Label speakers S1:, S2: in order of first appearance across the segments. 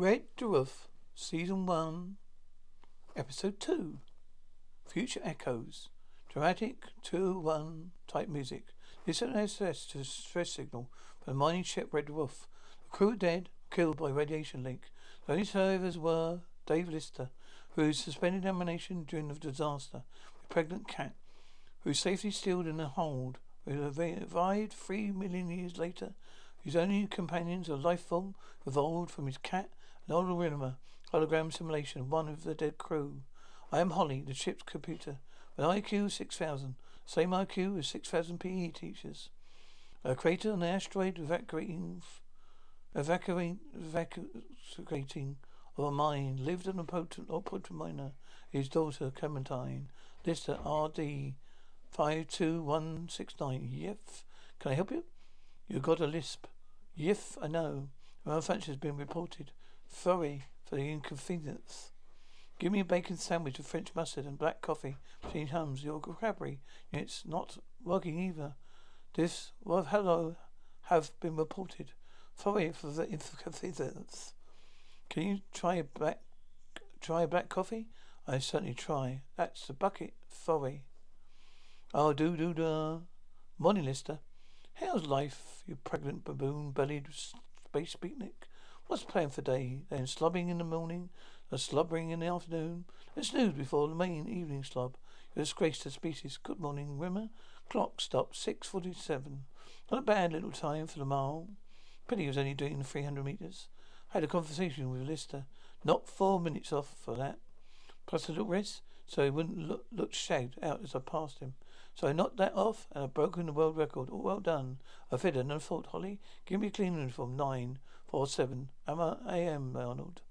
S1: Red Dwarf, Season 1, Episode 2. Future Echoes. Dramatic 2-1 type music. This is an SS to stress signal for the mining ship Red Dwarf. The crew are dead, killed by radiation leak. The only survivors were Dave Lister, who suspended animation during the disaster, with pregnant cat, who safely sealed in a hold, survived three million years later, whose only companions are life form evolved from his cat an hologram, hologram simulation of one of the dead crew. I am Holly, the ship's computer. With IQ 6000. Same IQ as 6000 PE teachers. A crater on the asteroid evacuating, evacuating, evacuating of a mine. Lived on a potent, or potent miner. His daughter, Clementine. Lister RD 52169. Yef. Can I help you? You got a lisp. Yif, I know. Manufacturer has been reported. Sorry for the inconvenience. Give me a bacon sandwich with French mustard and black coffee between hums. Your vocabulary it's not working either. This well hello have been reported. Sorry for the inconvenience. Can you try a black try a black coffee? I certainly try. That's the bucket. Sorry. Ah, oh do do da. Morning, Lister. How's life, you pregnant baboon bellied space beatnik? What's the plan for day? Then slobbing in the morning, a slobbering in the afternoon, and snooze before the main evening slob. You disgrace the species. Good morning, Rimmer. Clock stopped six forty seven. Not a bad little time for the mile. Pity he was only doing three hundred meters. I had a conversation with Lister. Not four minutes off for that. Plus a little rest, so he wouldn't look, look shagged out as I passed him. So I knocked that off and I've broken the world record. All well done. I fitted no thought, Holly. Give me a clean uniform. Nine. Four seven. Am I AM, Arnold?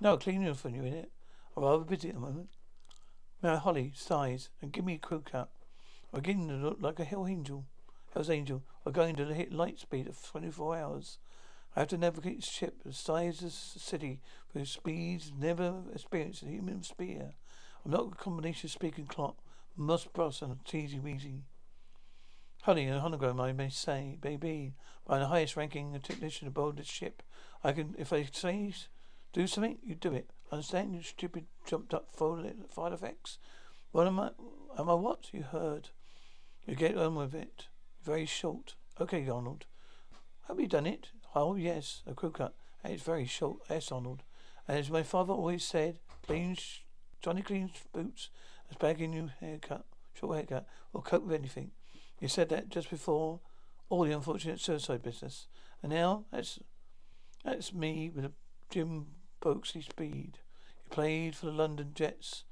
S1: No, clean for you in it. I'm rather busy at the moment. Now Holly sighs and give me a crew cut. I'm beginning to look like a hell angel. Hell's angel. We're going to hit light speed of twenty four hours. I have to navigate a ship the size of the city with speeds never experienced in human sphere. I'm not a combination speaking clock, must boss and teasy weasy. Honey, a hologram, I may say, baby. I'm the highest ranking technician aboard this ship. I can, if I say do something, you do it. Understand, you stupid jumped up file effects? What am I, am I what? You heard. You get on with it. Very short. Okay, Arnold. Have you done it? Oh, yes, a crew cut. It's very short. Yes, Arnold. And as my father always said, clean, Johnny cleans boots, as bagging new haircut, short haircut, will cope with anything. You said that just before all the unfortunate suicide business. And now that's that's me with a Jim Bexley speed. He played for the London Jets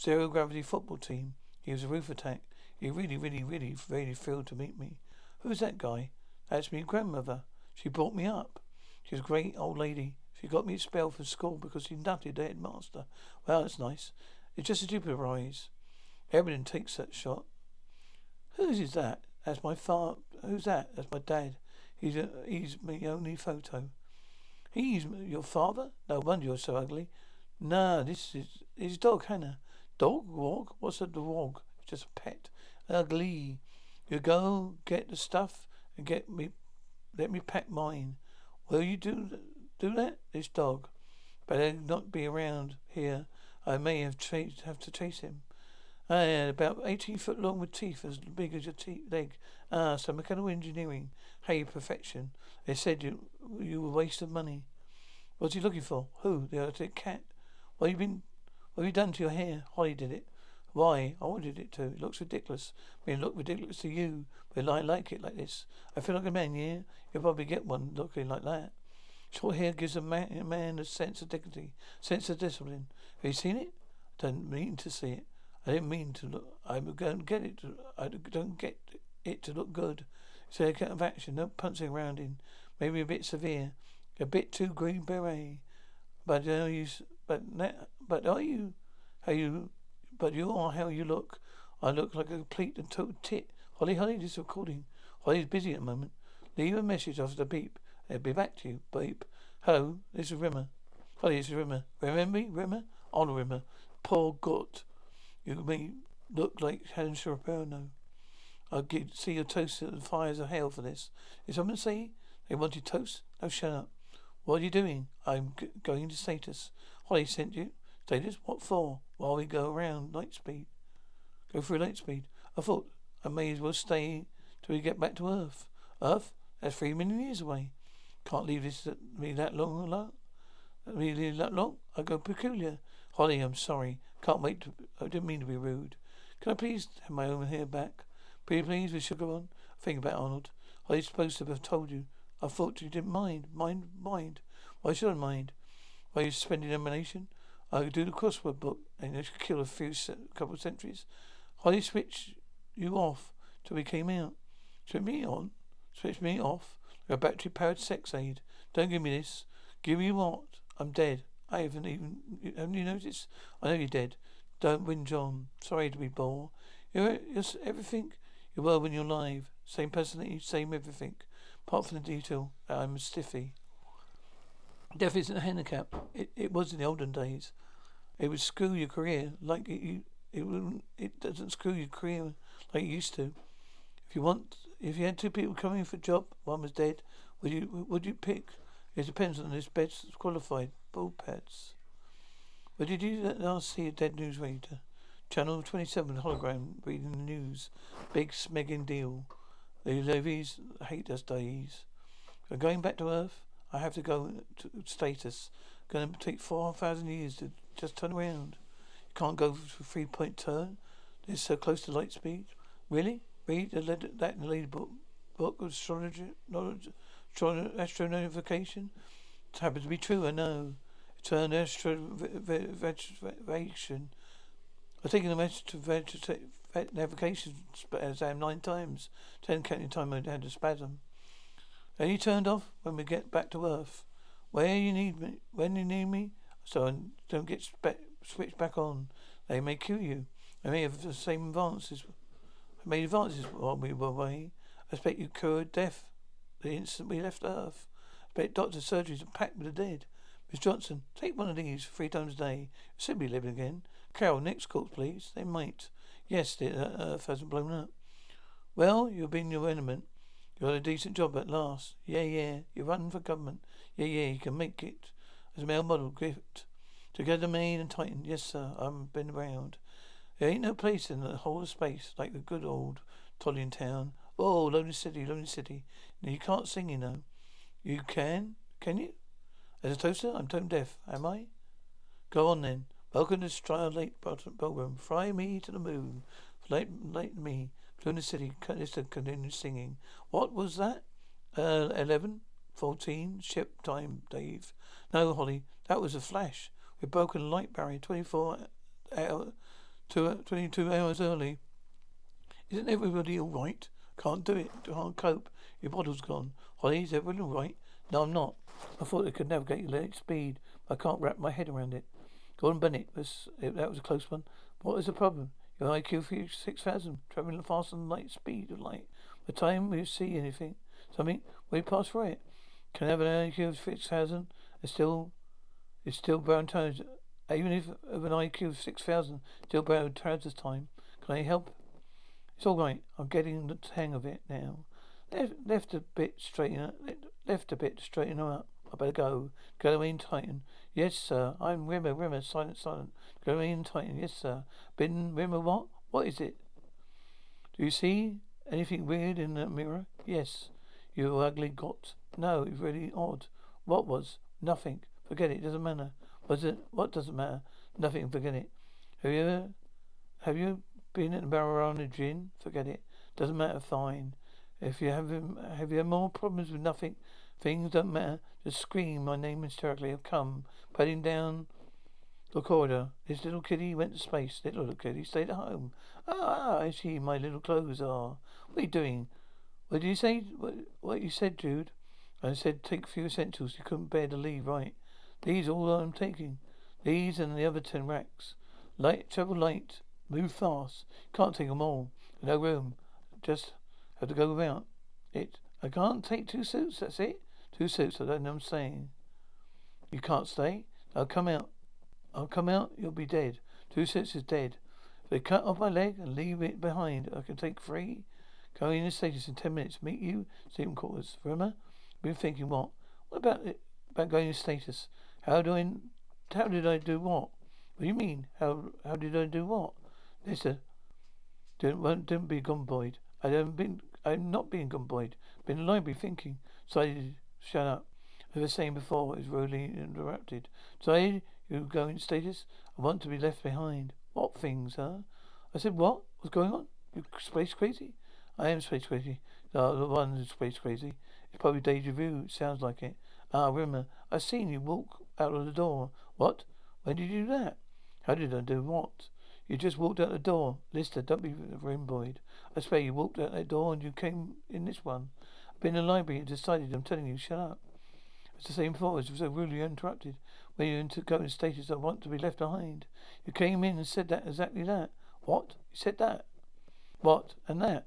S1: zero gravity football team. He was a roof attack. He really, really, really, really thrilled to meet me. Who's that guy? That's me grandmother. She brought me up. She was a great old lady. She got me expelled from school because she nutted the headmaster. Well, that's nice. It's just a stupid rise. Everyone takes that shot. Whose is that? That's my father. Who's that? That's my dad. He's a, he's my only photo. He's your father? No wonder you're so ugly. No, this is his dog, Hannah. Dog? walk? What's a dog? Just a pet. Ugly. You go get the stuff and get me. Let me pack mine. Will you do do that? This dog. Better not be around here. I may have, chased, have to chase him. Ah, yeah, about 18 foot long with teeth as big as your te- leg. Ah, so mechanical engineering. Hey, perfection. They said you you were a waste of money. What's he looking for? Who? The Arctic cat. What you been what have you done to your hair? Holly did it. Why? I wanted it to. It looks ridiculous. I mean, it looked ridiculous to you, but I like it like this. I feel like a man, yeah? You'll probably get one looking like that. Short hair gives a man, a man a sense of dignity, sense of discipline. Have you seen it? I don't mean to see it. I didn't mean to look. I don't get it. To, I don't get it to look good. It's a kind of action. No punching around in. Maybe a bit severe. A bit too green beret. But are you? But but are you? How you? But you are how you look. I look like a complete and total tit. Holly, Holly, this recording. Holly's busy at the moment. Leave a message after the beep. I'll be back to you, beep. Hello, this is Rimmer. Holly, this is Rimmer. Remember me, Rimmer? On Rimmer. Poor gut. You may look like Helen Shapiro. I'll get, see your toast at the fires of hell for this. Did someone say they wanted toast? No, shut up. What are you doing? I'm g- going to stasis. Holly sent you. Stasis? What for? While we go around light speed. Go through light speed. I thought I may as well stay till we get back to Earth. Earth? That's three million years away. Can't leave this me that long. Me that long? I go peculiar. Holly, I'm sorry. Can't wait to. I didn't mean to be rude. Can I please have my own hair back? Pretty please with sugar on? Think about Arnold. I was supposed to have told you. I thought you didn't mind. Mind? Mind? Why should I mind? Why are you suspended animation? I could do the crossword book and it could kill a few couple of centuries. Holly switch you off till we came out. Switch me on? Switch me off? Like a battery powered sex aid. Don't give me this. Give me what? I'm dead. I haven't even. Haven't you noticed? I know you're dead. Don't win, John. Sorry to be bore. You're, you're everything you were when you're alive. Same personality, same everything. Apart from the detail, uh, I'm a stiffy. Death isn't a handicap. It, it was in the olden days. It would screw your career like it, you. It wouldn't. It doesn't screw your career like it used to. If you want, if you had two people coming for a job, one was dead. Would you? Would you pick? It depends on this bed's qualified. Bull pets. But did you last see a dead news reader? Channel 27 hologram reading the news. Big smegging deal. The levies hate us days. I'm going back to Earth. I have to go to stasis. Going to take 4,000 years to just turn around. You can't go for a three point turn. It's so close to light speed. Really? Read the lead, that in the lead book. Book of astrology, knowledge, astro It happens to be true, I know turn vegetation. I've taken the extra vegetation navigation exam uh, nine times. Ten counting time I had a spasm. Are you turned off when we get back to Earth? Where you need me, when you need me, so I don't get spe- switched back on. They may kill you. They may have the same advances. Made advances while we were away. I expect you cured death the instant we left Earth. I expect doctor's surgeries are packed with the dead. Miss Johnson, take one of these three times a day. Be living again. Carol, next course, please. They might. Yes, the uh, earth hasn't blown up. Well, you've been your element. You got a decent job at last. Yeah, yeah. You're running for government. Yeah, yeah. You can make it. As a male model, Griffith. Together, Maine and Titan. Yes, sir. I've been around. There ain't no place in the whole of space like the good old Tollian town. Oh, Lonely City, Lonely City. Now, you can't sing, you know. You can? Can you? As a toaster, I'm tone deaf, am I? Go on then. Welcome to Late Program. Fly me to the moon. Light, light me. Luna City. Callisto continues singing. What was that? Uh, 11? 14? Ship time, Dave. No, Holly. That was a flash. We broke a light barrier 24 hours, 22 hours early. Isn't everybody all right? Can't do it. Can't cope. Your bottle's gone. Holly, is everyone all right? No, I'm not. I thought I could navigate at light speed. I can't wrap my head around it. Gordon Bennett was that was a close one. What is the problem? Your IQ for six thousand, travelling faster than light speed of light. The time we see anything, something, we pass through it. Can I have an IQ of six thousand? It's still, it's still brown tones. Even if of an IQ of six thousand, still brown trousers time. Can I help? It's all right. I'm getting the hang of it now. Left, left a bit straighten, left a bit to straighten up. I better go. Going Titan. Yes, sir. I'm Rimmer, Rimmer, silent, silent. Going Titan. Yes, sir. Been Rimmer what? What is it? Do you see anything weird in the mirror? Yes. You ugly got. No, it's really odd. What was? Nothing. Forget it. Doesn't matter. Was it? What doesn't matter? Nothing. Forget it. Have you ever? Have you been at the Marijuana Gin? Forget it. Doesn't matter. Fine. If you have, have you had more problems with nothing? Things don't matter. Just scream my name hysterically. I've come. Padding down the corridor. This little kitty went to space. Little, kitty stayed at home. Ah, I see my little clothes are. What are you doing? What did you say? What, what you said, Jude? I said take a few essentials. You couldn't bear to leave, right? These all I'm taking. These and the other ten racks. Light, travel light. Move fast. Can't take them all. No room. Just have to go without it. I can't take two suits, that's it. Two suits, I don't know what I'm saying. You can't stay? I'll come out. I'll come out, you'll be dead. Two suits is dead. If they cut off my leg and leave it behind, I can take three. Going in the stasis in ten minutes. Meet you, sleeping quarters. Remember? Been thinking what? What about it? About going to stasis. How do I, how did I do what? What do you mean? How, how did I do what? Listen, don't, don't be gimboid. I haven't been, I'm not being gimboid. Been in the thinking. So I shut up. As I was saying before, it was rudely interrupted. I, you go in stasis? I want to be left behind. What things, huh? I said, what? What's going on? You space crazy? I am space crazy. The one who's space crazy. It's probably deja vu. It sounds like it. Ah, remember, I've seen you walk out of the door. What? When did you do that? How did I do what? You just walked out the door. Lister, don't be rimboid. I swear you walked out that door and you came in this one. I've been in the library and decided I'm telling you, shut up. It's the same thought. Was so rudely interrupted. When you into going stasis, I want to be left behind. You came in and said that exactly that. What? You said that? What? And that?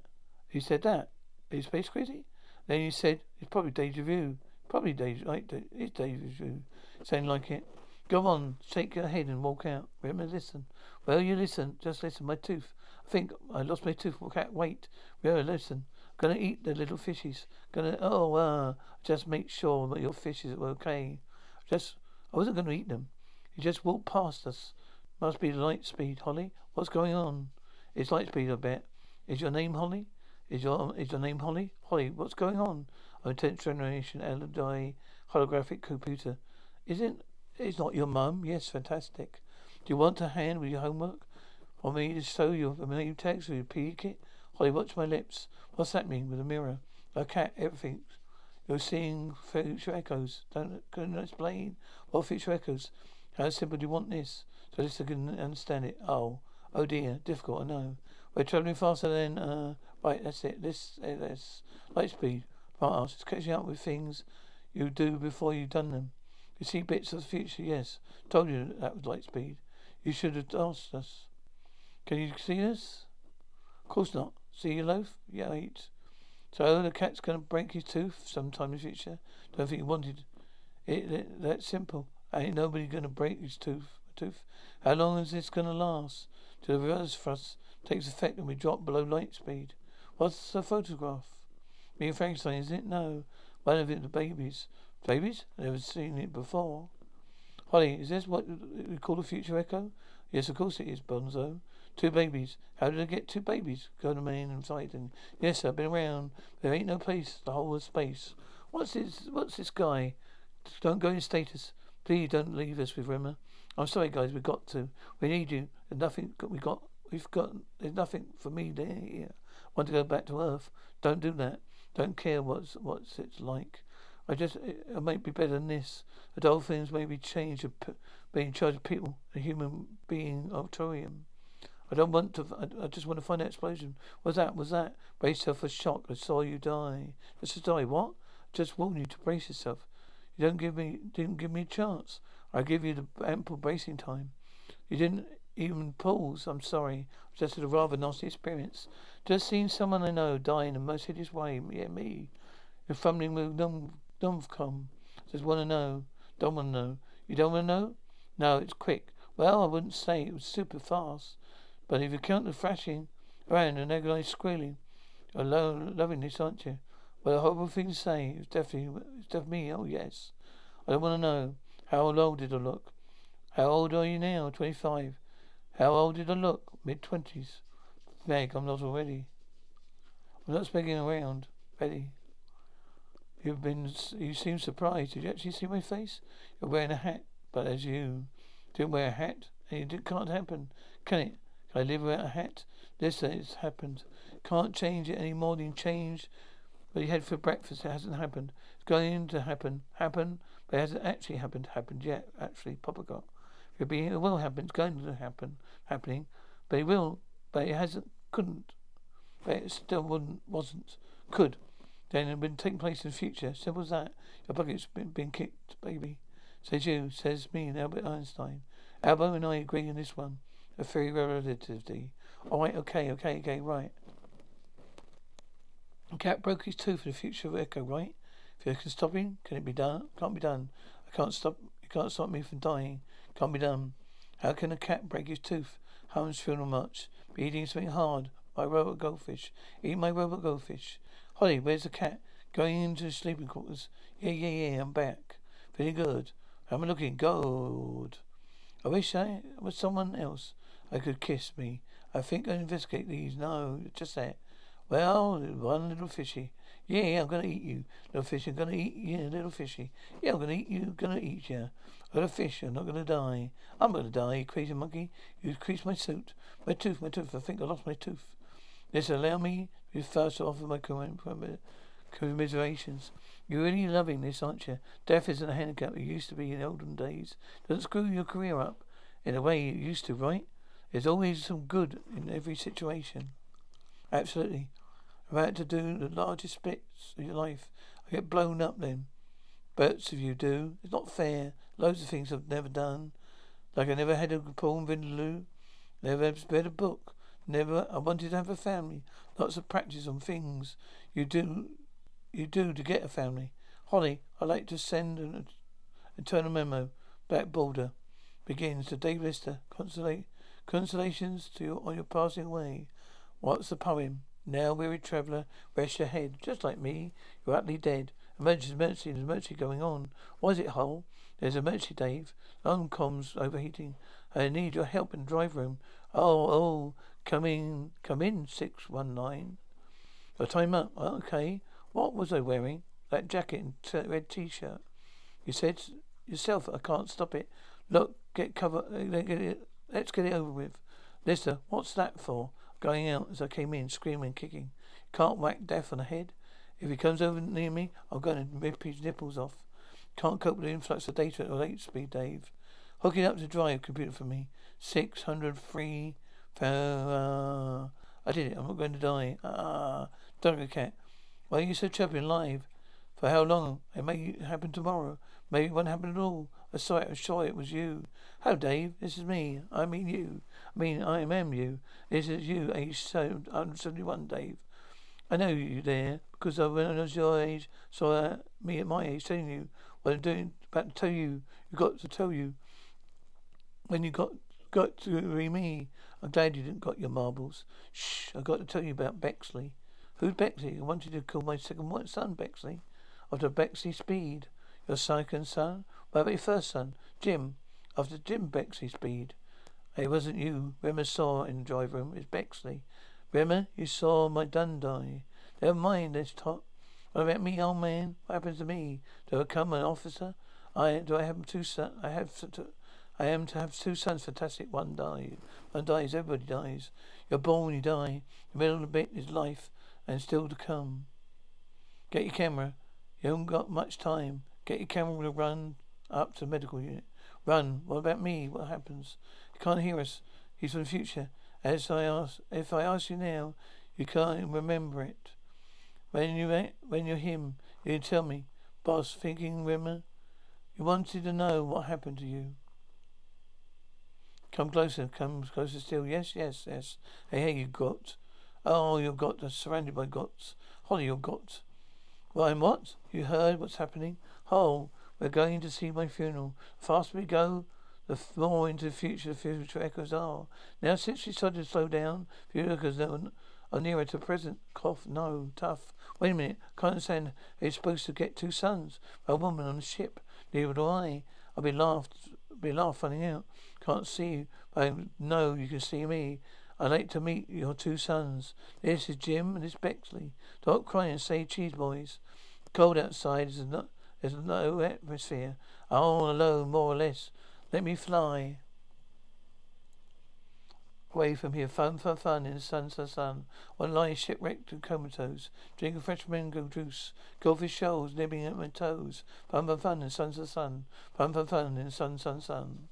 S1: You said that? Are you space crazy? Then you said it's probably deja vu. Probably deja. Like it's deja vu. Saying like it. Go on, shake your head and walk out. Remember, listen. Well, you listen. Just listen. My tooth. I think I lost my tooth. Cat, wait. Well, listen. Gonna eat the little fishes. Gonna. Oh, uh, just make sure that your fishes are okay. Just I wasn't to eat them. He just walked past us. Must be light speed, Holly. What's going on? It's light speed, I bet. Is your name Holly? Is your is your name Holly? Holly, what's going on? I'm a tenth generation LDI holographic computer. Is it? It's not your mum. Yes, fantastic. Do you want a hand with your homework? For me to show you a name text with your peek it? Holly, watch my lips. What's that mean with a mirror? A cat, everything. You're seeing future echoes. Don't couldn't explain what future echoes. How simple do you want this? So this I can understand it. Oh, oh dear, difficult. I know. We're travelling faster than uh. Right, that's it. This, uh, this light speed. Fast. It's catching up with things you do before you've done them. You see bits of the future. Yes, told you that was light speed. You should have asked us. Can you see us? Of course not. See your loaf? Yeah, eat. So the cat's to break his tooth sometime in the future. Don't think he wanted it, it that simple. Ain't nobody to break his tooth. Tooth. How long is this to last? Till the reverse thrust takes effect and we drop below light speed. What's the photograph? Me and Frankenstein, is it? No. One of it, the babies. Babies? Never seen it before. Holly, is this what we call a future echo? Yes, of course it is, Bonzo. Two babies. How did I get two babies? Go to main and. Yes, I've been around. There ain't no place. The whole of space. What's this? What's this guy? Don't go in stasis. Please don't leave us with Rimmer. I'm sorry, guys. We've got to. We need you. There's nothing. We got. We've got. There's nothing for me there. Here. Want to go back to Earth? Don't do that. Don't care what's what's it's like. I just it, it might be better than this. The dolphins may be changed being charged people, a human being of Torium. I don't want to. I, I just want to find that explosion. Was that? Was that? Brace yourself for shock. I saw you die. Just die. What? Just warn you to brace yourself. You don't give me. Didn't give me a chance. I give you the ample bracing time. You didn't even pause. I'm sorry. Just a rather nasty experience. Just seen someone I know die in the most hideous way. Yeah, me. You're fumbling with num numcom. Just want to know. Don't want to know. You don't want to know? No, it's quick. Well, I wouldn't say it was super fast. But if you count the thrashing around and agonized squealing, you're lo- loving this, aren't you? Well, a horrible thing to say. It's definitely, it's definitely me. Oh, yes. I don't want to know. How old did I look? How old are you now? 25. How old did I look? Mid 20s. Meg, I'm not already. I'm not speaking around. Betty. You've been, you seem surprised. Did you actually see my face? You're wearing a hat, but as you didn't wear a hat, it can't happen, can it? Can I live without a hat? This has happened. Can't change it any more than change. But he had for breakfast. It hasn't happened. It's going to happen. Happen. But it hasn't actually happened. Happened yet. Actually, Papa got. It'll be. It will happen. It's going to happen. Happening. But it will. But it hasn't. Couldn't. But it still wouldn't. Wasn't. Could. Then it would take place in the future. Simple as that. Your bucket's been, been kicked, baby. Says you. Says me and Albert Einstein. Albert and I agree on this one a theory relativity. All right, okay, okay, okay, right. Cat broke his tooth for the future of Echo, right? If you can stop him, can it be done? Can't be done. I can't stop. You can't stop me from dying. Can't be done. How can a cat break his tooth? Haven't feel much. Be eating something hard. My robot goldfish. Eat my robot goldfish. Holly, where's the cat? Going into the sleeping quarters. Yeah, yeah, yeah. I'm back. Feeling good. How am I looking? Good. I wish I was someone else. I could kiss me. I think I'll investigate these. No, just that. Well, one little fishy. Yeah, I'm gonna eat you, little fish. I'm gonna eat you, little fishy. Yeah, I'm gonna eat you. Gonna eat you. Little fish. I'm not gonna die. I'm gonna die, you crazy monkey. You creased my suit, my tooth, my tooth. I think I lost my tooth. This allow me to first offer my commiserations. You're really loving this, aren't you? Death isn't a handicap it used to be in the olden days. Doesn't screw your career up in a way it used to, right? There's always some good in every situation. Absolutely. About to do the largest splits of your life. I get blown up then. Boats of you do. It's not fair. Loads of things I've never done. Like I never had a poem Vindaloo. Never read a book. Never I wanted to have a family. Lots of practice on things you do you do to get a family. Holly, I'd like to send an eternal memo. Black Border begins to Dave Lister. Consolate consolations to you on your passing away. What's the poem? Now, weary traveller, rest your head. Just like me, you're utterly dead. Emergency, emergency, emergency going on. Why is it Hull? There's emergency, Dave. Long comms overheating. I need your help in drive room. Oh, oh, come in, come in, 619. Your time up. Okay. What was I wearing? That jacket and t- red t-shirt. You said yourself, I can't stop it. Look, get cover, uh, get it, let's get it over with. Lister, what's that for? going out as I came in, screaming, kicking. Can't whack death on the head. If he comes over near me, I'm going to rip his nipples off. Can't cope with the influx of data at eight speed, Dave. Hook it up to drive computer for me. Six hundred free. Uh, I did it. I'm not going to die. Ah, uh, don't cat. Why are you so chubby and live? For how long? It may happen tomorrow. Maybe it won't happen at all. I saw it. I'm sure it was you. Hello, Dave. This is me. I mean you. I mean, I am you. This is you, age 171, Dave. I know you there because I, when I was your age, saw uh, me at my age telling you what I'm doing, about to tell you. You got to tell you when you got got to be me. I'm glad you didn't got your marbles. Shh! I got to tell you about Bexley. Who's Bexley? I wanted to call my second son Bexley, after Bexley Speed. Your second son? About your first son, Jim? After Jim Bexley Speed. It wasn't you. Rimmer saw in the drive room. It's Bexley. Rimmer, you saw my Dundee. Never mind this top. What about me, old man? What happens to me? Do I come an officer? I do I have two sons? I have to, I am to have two sons. Fantastic. One dies. One dies. Everybody dies. You're born. You die. The middle of the bit is life, and still to come. Get your camera. You haven't got much time. Get your camera to run up to medical unit. Run. What about me? What happens? You can't hear us. He's from the future. As I ask, if I ask you now, you can't remember it. When you when you're him, you tell me, boss. Thinking women, you wanted to know what happened to you. Come closer. Come closer still. Yes, yes, yes. Hey, hey, you got. Oh, you've got surrounded by gots. Holly, you've got. Ryan, what? You heard what's happening? Oh, we're going to see my funeral. The faster we go, the more into the future the future echoes are. Now, since we started to slow down, future echoes are nearer to present. Cough, no, tough. Wait a minute, can't understand. He's supposed to get two sons, a woman on the ship. Neither do I. I'll be laughed, be laughed finding out. Can't see you, I know you can see me. I'd like to meet your two sons. This is Jim and this Bexley. Don't cry and say cheese, boys. Cold outside is not. There's no atmosphere. I'm all alone, more or less. Let me fly away from here. Fun, fun, fun in the sun, sun, sun. One lie shipwrecked and comatose. Drinking fresh mango juice. Goldfish shells nibbling at my toes. Fun, fun, fun in sun, sun, sun. Fun, fun, fun in sun, sun, sun.